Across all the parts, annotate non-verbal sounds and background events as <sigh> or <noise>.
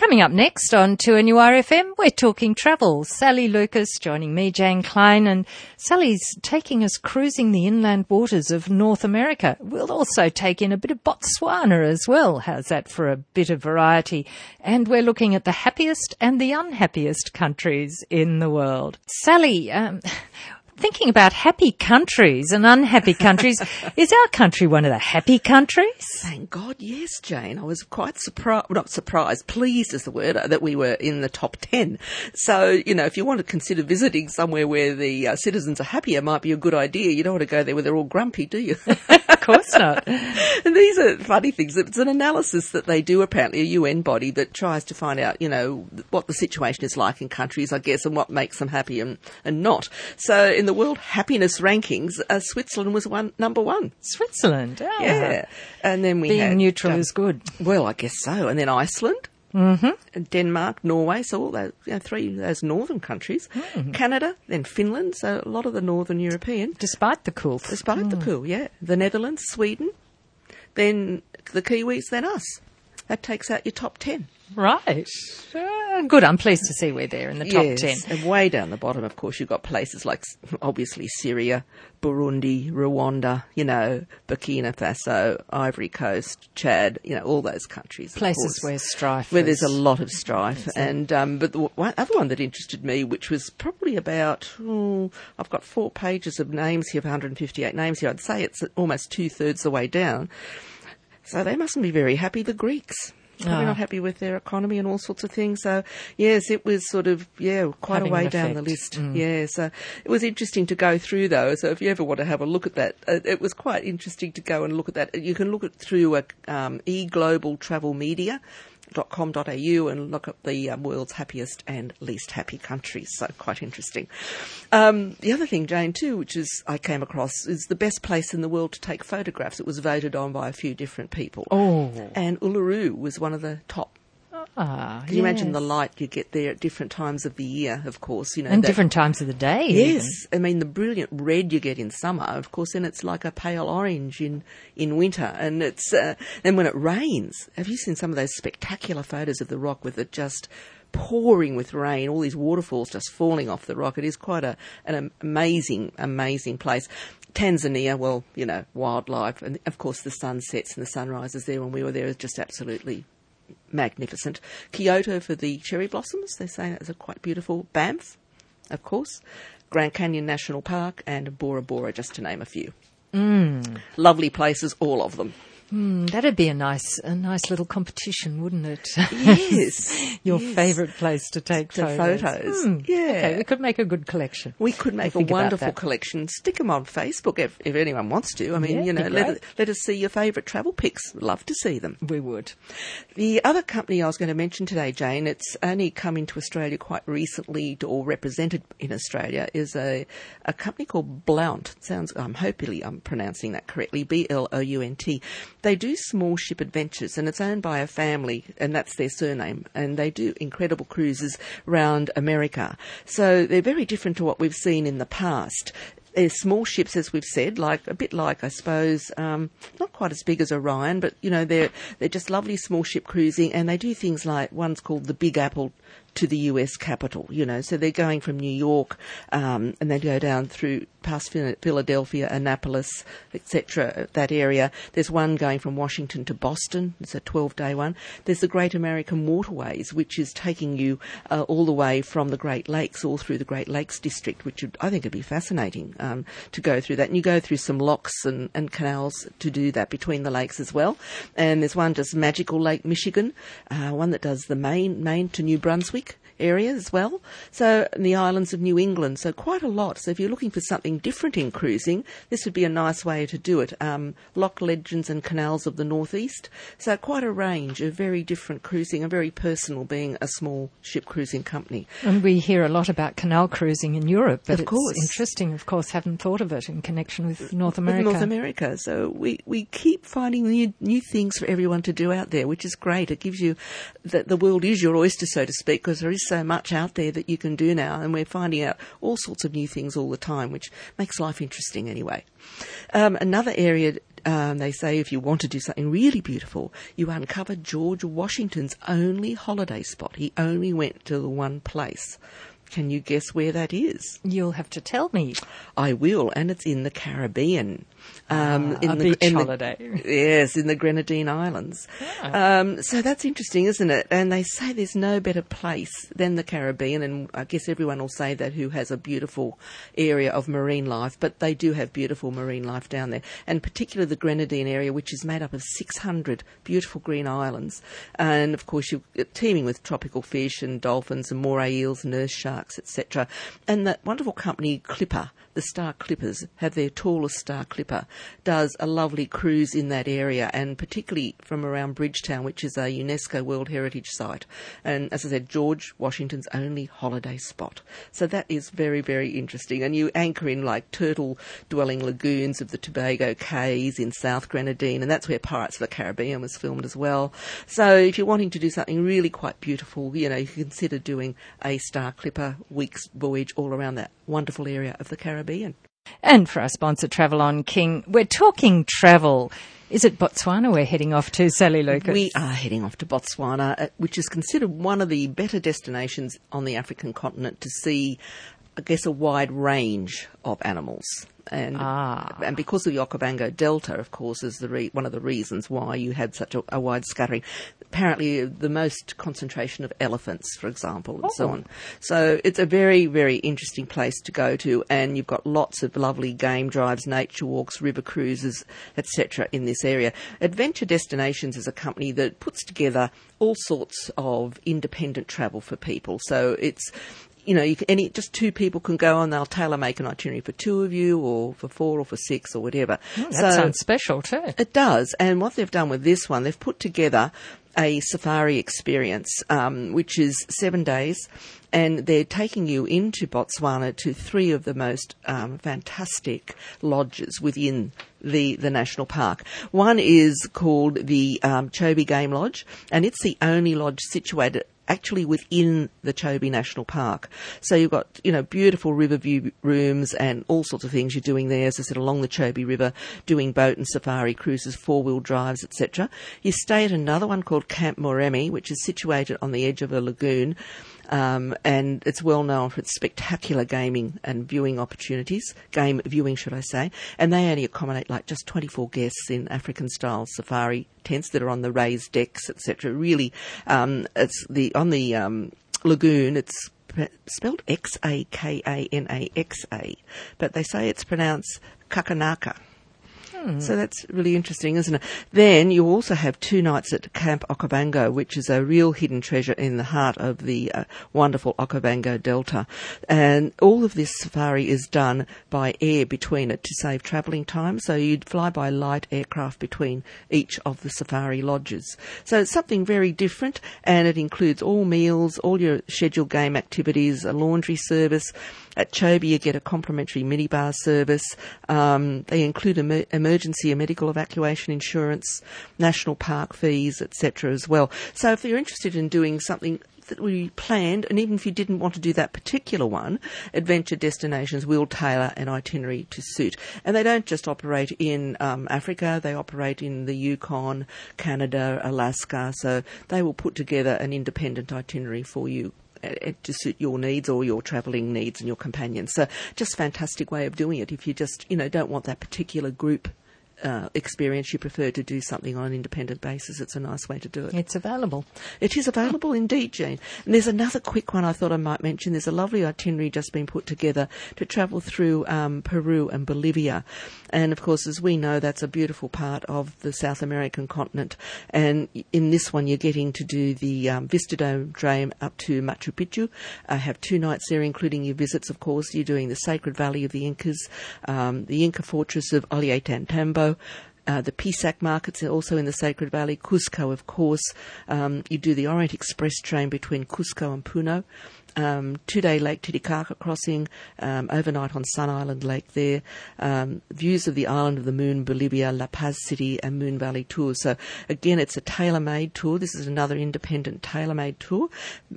Coming up next on 2NURFM, we're talking travel. Sally Lucas joining me, Jane Klein, and Sally's taking us cruising the inland waters of North America. We'll also take in a bit of Botswana as well. How's that for a bit of variety? And we're looking at the happiest and the unhappiest countries in the world. Sally, um, thinking about happy countries and unhappy countries, <laughs> is our country one of the happy countries? Thank God, yes, Jane. I was quite surprised, not surprised, pleased is the word, uh, that we were in the top 10. So, you know, if you want to consider visiting somewhere where the uh, citizens are happier, might be a good idea. You don't want to go there where they're all grumpy, do you? <laughs> of course not. and these are funny things. It's an analysis that they do, apparently, a UN body that tries to find out, you know, what the situation is like in countries, I guess, and what makes them happy and, and not. So in the World Happiness Rankings, uh, Switzerland was one number one. Switzerland, oh. Yeah. And then we Being had, neutral um, is good. Well, I guess so. And then Iceland. Mm-hmm. Denmark, Norway, so all those you know, three those northern countries, Mm-hmm. Canada, then Finland, so a lot of the northern European, Despite the cool. despite the cool, yeah. The Netherlands, Sweden, then the Kiwis, then us. That takes out your top ten. Right. Uh, good. I'm pleased to see we're there in the top yes. 10. And way down the bottom, of course, you've got places like obviously Syria, Burundi, Rwanda, you know, Burkina Faso, Ivory Coast, Chad, you know, all those countries. Places course, where strife where there's a lot of strife. And um, but the one, other one that interested me, which was probably about, oh, I've got four pages of names here, 158 names here. I'd say it's almost two thirds the way down. So they mustn't be very happy. The Greeks. Probably Ah. not happy with their economy and all sorts of things. So, yes, it was sort of, yeah, quite Having a way down the list. Yeah, so it was interesting to go through though. So if you ever want to have a look at that, uh, it was quite interesting to go and look at that. You can look at through a, um, e-global travel media. .com.au and look up the um, world's happiest and least happy countries. So quite interesting. Um, the other thing, Jane, too, which is I came across, is the best place in the world to take photographs. It was voted on by a few different people. Oh. And Uluru was one of the top. Ah, Can you imagine the light you get there at different times of the year? Of course, you know. And that- different times of the day. Yes, even. I mean the brilliant red you get in summer. Of course, then it's like a pale orange in in winter, and it's uh, then when it rains. Have you seen some of those spectacular photos of the rock with it just pouring with rain? All these waterfalls just falling off the rock. It is quite a an amazing, amazing place. Tanzania, well, you know, wildlife, and of course the sunsets and the sunrises there when we were there is just absolutely magnificent. Kyoto for the cherry blossoms, they say that's a quite beautiful. Banff, of course, Grand Canyon National Park, and Bora Bora, just to name a few. Mm. Lovely places, all of them. Mm, that'd be a nice, a nice little competition, wouldn't it? Yes, <laughs> Your yes. favourite place to take The photos. photos, Hmm, yeah. Okay, we could make a good collection. We could make a wonderful collection. Stick them on Facebook if, if anyone wants to. I mean, Yeah, you know, let, let us see your favourite travel pics. Love to see them. We would. The other company I was going to mention today, Jane, it's only come into Australia quite recently, or represented in Australia, is a, a company called Blount. It sounds, I'm hopefully I'm pronouncing that correctly, B-L-O-U-N-T. They do small ship adventures, and it's owned by a family, and that's their surname, and they do incredible cruises around America. So they're very different to what we've seen in the past they're small ships, as we've said, like a bit like I suppose, um, not quite as big as Orion, but you know they're they're just lovely small ship cruising, and they do things like one's called the Big Apple to the U.S. capital. You know, so they're going from New York, um, and they go down through past Philadelphia, Annapolis, etc. That area. There's one going from Washington to Boston. It's a 12-day one. There's the Great American Waterways, which is taking you uh, all the way from the Great Lakes, all through the Great Lakes district, which would, I think would be fascinating um, to go through that. And you go through some locks and, and canals to do that between the lakes as well. And there's one just magical Lake Michigan, uh, one that does the Maine, Maine to New Brunswick area as well. So and the islands of New England. So quite a lot. So if you're looking for something different in cruising, this would be a nice way to do it. Um, lock legends and canals of the northeast. So quite a range of very different cruising and very personal, being a small ship cruising company. And we hear a lot about canal cruising in Europe, but Of it's course. interesting, of course, haven't thought of it in connection with North with America. North America. So we, we keep finding new new things for everyone to do out there, which is great. It gives you that the world is your oyster, so to speak, because there is so much out there that you can do now, and we're finding out all sorts of new things all the time, which makes life interesting anyway. Um, another area um, they say if you want to do something really beautiful, you uncover George Washington's only holiday spot. He only went to the one place. Can you guess where that is? You'll have to tell me. I will, and it's in the Caribbean. Um, Ah, in a the, beach in the- holiday. yes, in the Grenadine Islands. Um, so that's interesting, isn't it? And they say there's no better place than the Caribbean, and I guess everyone will say that who has a beautiful area of marine life, but they do have beautiful marine life down there, and particularly the Grenadine area, which is made up of 600 beautiful green islands, and of course you're teeming with tropical fish and dolphins and moray eels, and nurse sharks, etc. And that wonderful company Clipper the Star Clippers have their tallest Star Clipper, does a lovely cruise in that area, and particularly from around Bridgetown, which is a UNESCO World Heritage Site. And as I said, George Washington's only holiday spot. So that is very, very interesting. And you anchor in like turtle dwelling lagoons of the Tobago Cays in South Grenadine, and that's where Pirates of the Caribbean was filmed as well. So if you're wanting to do something really quite beautiful, you know, you consider doing a Star Clipper week's voyage all around that wonderful area of the Caribbean. And for our sponsor, Travel on King, we're talking travel. Is it Botswana we're heading off to, Sally Lucas? We are heading off to Botswana, uh, which is considered one of the better destinations on the African continent to see, I guess, a wide range of animals. And, Ah. and because of the Okavango Delta, of course, is the re- one of the reasons why you had such a, a wide scattering. Apparently, the most concentration of elephants, for example, and so Oh. on. So it's a very, very interesting place to go to, and you've got lots of lovely game drives, nature walks, river cruises, etc. in this area. Adventure Destinations is a company that puts together all sorts of independent travel for people. So it's you know, you can, any just two people can go on. they'll tailor make an itinerary for two of you, or for four, or for six, or whatever. that sounds special too. It does. And what they've done with this one, they've put together a safari experience, um, which is seven days. And they're taking you into Botswana to three of the most um, fantastic lodges within the, the national park. One is called the um, Chobe Game Lodge, and it's the only lodge situated actually within the Chobe National Park. So you've got, you know, beautiful river view rooms and all sorts of things you're doing there, as I said, along the Chobe River, doing boat and safari cruises, four-wheel drives, etc. You stay at another one called Camp Moremi, which is situated on the edge of a lagoon. Um, and it's well known for its spectacular gaming and viewing opportunities, game viewing, should I say. And they only accommodate like just 24 guests in African style safari tents that are on the raised decks, etc. Really, um, it's the on the um, lagoon. It's spelled X A K A N A X A, but they say it's pronounced Kakanaka. So that's really interesting, isn't it? Then you also have two nights at Camp Okavango, which is a real hidden treasure in the heart of the uh, wonderful Okavango Delta. And all of this safari is done by air between it to save travelling time. So you'd fly by light aircraft between each of the safari lodges. So it's something very different and it includes all meals, all your scheduled game activities, a laundry service. At Chobe, you get a complimentary minibar service. Um, they include emer- emergency and medical evacuation insurance, national park fees, etc. as well. So if you're interested in doing something that we planned, and even if you didn't want to do that particular one, Adventure Destinations will tailor an itinerary to suit. And they don't just operate in um, Africa, they operate in the Yukon, Canada, Alaska, so they will put together an independent itinerary for you Uh, to suit your needs or your travelling needs and your companions. So just fantastic way of doing it. If you just, you know, don't want that particular group uh, experience, you prefer to do something on an independent basis, it's a nice way to do it. It's available. It is available indeed, Jane. And there's another quick one I thought I might mention. There's a lovely itinerary just been put together to travel through um, Peru and Bolivia. And of course, as we know, that's a beautiful part of the South American continent. And in this one, you're getting to do the um, Dream up to Machu Picchu. I have two nights there, including your visits, of course. You're doing the Sacred Valley of the Incas, um, the Inca fortress of Ollantaytambo, uh, the Pisac markets are also in the Sacred Valley. Cusco, of course. Um, you do the Orient Express train between Cusco and Puno. Um, two-day Lake Titicaca crossing, um, overnight on Sun Island Lake there. Um, views of the island of the Moon, Bolivia, La Paz City, and Moon Valley tour. So again, it's a tailor-made tour. This is another independent tailor-made tour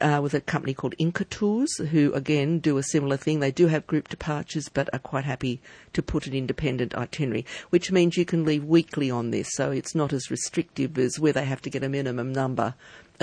uh, with a company called Inca Tours, who again do a similar thing. They do have group departures, but are quite happy to put an independent itinerary, which means you can leave weekly on this, so it's not as restrictive as where they have to get a minimum number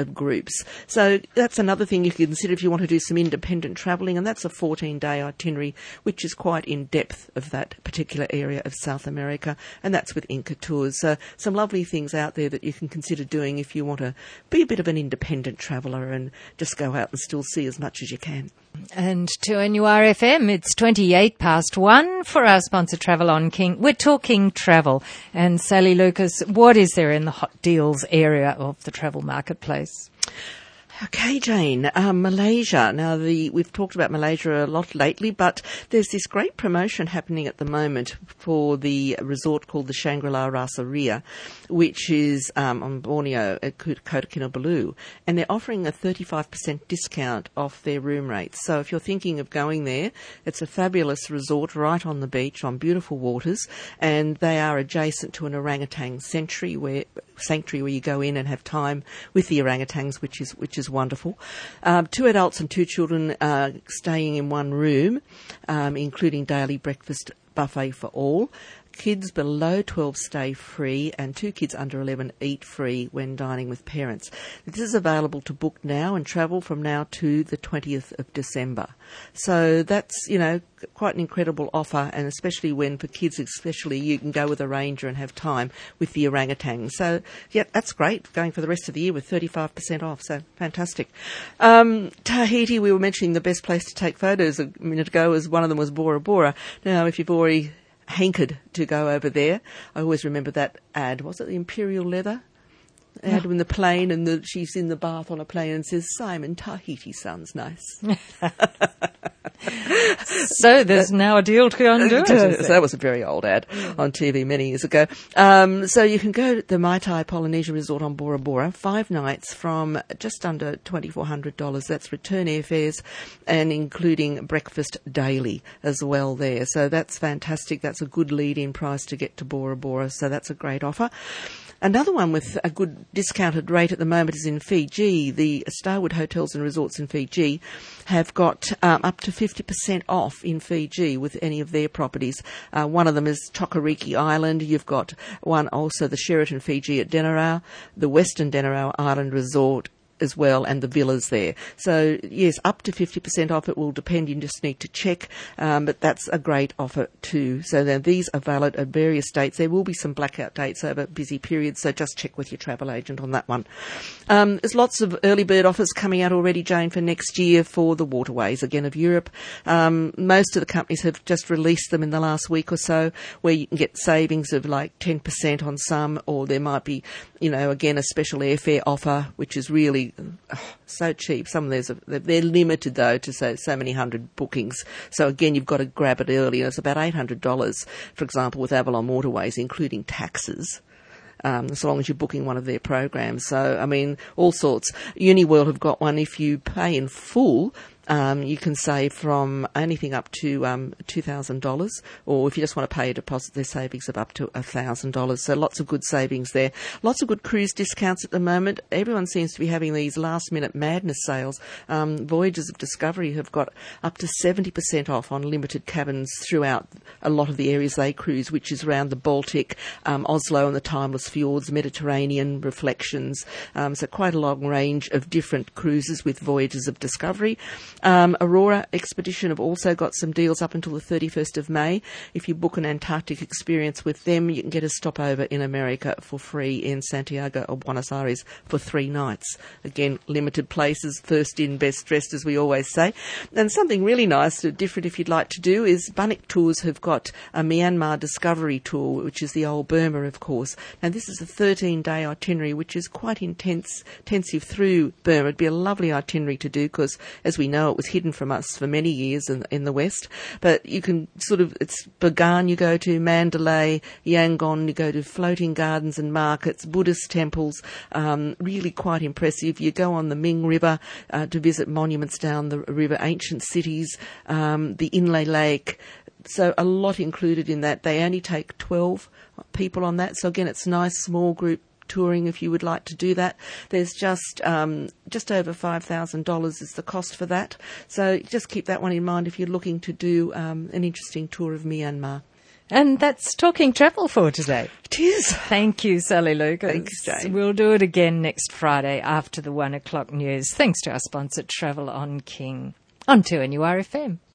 groups. So that's another thing you can consider if you want to do some independent travelling, and that's a 14 day itinerary, which is quite in depth of that particular area of South America, and that's with Inca Tours. So some lovely things out there that you can consider doing if you want to be a bit of an independent traveller and just go out and still see as much as you can. And 2NURFM, it's 28 past one for our sponsor Travel on King. We're talking travel. And Sally Lucas, what is there in the hot deals area of the travel marketplace? Okay, Jane. Um, Malaysia. Now, the we've talked about Malaysia a lot lately, but there's this great promotion happening at the moment for the resort called the Shangri-La Rasa Ria, which is um, on Borneo at Kota Kinabalu, and they're offering a 35% discount off their room rates. So, if you're thinking of going there, it's a fabulous resort right on the beach on beautiful waters, and they are adjacent to an orangutan sanctuary where sanctuary where you go in and have time with the orangutans, which is which is wonderful. Um, two adults and two children uh, staying in one room, um, including daily breakfast buffet for all. Kids below 12 stay free, and two kids under 11 eat free when dining with parents. This is available to book now and travel from now to the 20th of December. So that's, you know, quite an incredible offer, and especially when for kids, especially, you can go with a ranger and have time with the orangutan. So, yeah, that's great. Going for the rest of the year with 35% off. So, fantastic. Um, Tahiti, we were mentioning the best place to take photos a minute ago, as one of them was Bora Bora. Now, if you've already hankered to go over there. I always remember that ad. Was it the Imperial Leather? Ad in the plane, and the, she's in the bath on a plane and says, Simon, Tahiti sounds nice. <laughs> so there's now a deal to go and do it. So that was a very old ad on TV many years ago. Um, so you can go to the Maitai Polynesian Resort on Bora Bora, five nights from just under $2,400. That's return airfares and including breakfast daily as well there. So that's fantastic. That's a good lead-in price to get to Bora Bora. So that's a great offer. Another one with a good discounted rate at the moment is in Fiji. The Starwood Hotels and Resorts in Fiji have got um, up to 50% off in Fiji with any of their properties. Uh, one of them is Tokoriki Island. You've got one also, the Sheraton Fiji at Denarau, the Westin Denarau Island Resort, as well and the villas there. So yes, up to 50% off. It will depend. You just need to check. Um, but that's a great offer too. So then these are valid at various dates. There will be some blackout dates over busy periods. So just check with your travel agent on that one. Um, there's lots of early bird offers coming out already, Jane, for next year for the waterways again of Europe. Um, most of the companies have just released them in the last week or so, where you can get savings of like 10% on some, or there might be, you know, again a special airfare offer, which is really oh, so cheap. Some of those are, they're limited though to so so many hundred bookings. So again, you've got to grab it early. It's about eight hundred dollars, for example, with Avalon Waterways, including taxes. Um, as long as you're booking one of their programs. So, I mean, all sorts. UniWorld have got one. If you pay in full, um, you can save from anything up to um, $2,000, or if you just want to pay a deposit, there's savings of up to $1,000. So lots of good savings there. Lots of good cruise discounts at the moment. Everyone seems to be having these last minute madness sales. Um, Voyages of Discovery have got up to 70% off on limited cabins throughout a lot of the areas they cruise, which is around the Baltic, um, Oslo and the Timeless Fjords, Mediterranean reflections. Um, so quite a long range of different cruises with Voyages of Discovery. Um, Aurora Expedition have also got some deals up until the 31st of May. If you book an Antarctic experience with them, you can get a stopover in America for free in Santiago or Buenos Aires for three nights. Again, limited places, first in, best dressed, as we always say. And something really nice, different if you'd like to do, is Bunnik Tours have got a Myanmar Discovery Tour, which is the old Burma, of course. Now, this is a 13 day itinerary, which is quite intense, intensive through Burma. It'd be a lovely itinerary to do because, as we know, it was hidden from us for many years in, in the West. But you can sort of, it's Bagan you go to, Mandalay, Yangon, you go to floating gardens and markets, Buddhist temples, um, really quite impressive. You go on the Ming River uh, to visit monuments down the river, ancient cities, um, the Inle Lake. So a lot included in that. They only take 12 people on that. So again, it's nice small group touring if you would like to do that. There's just um, just over five thousand dollars is the cost for that. So just keep that one in mind if you're looking to do um, an interesting tour of Myanmar. And that's talking travel for today. It is. Thank you, Sally Lucas. Thanks, Jane. We'll do it again next Friday after the one o'clock news. Thanks to our sponsor, Travel on King. On 2NURFM.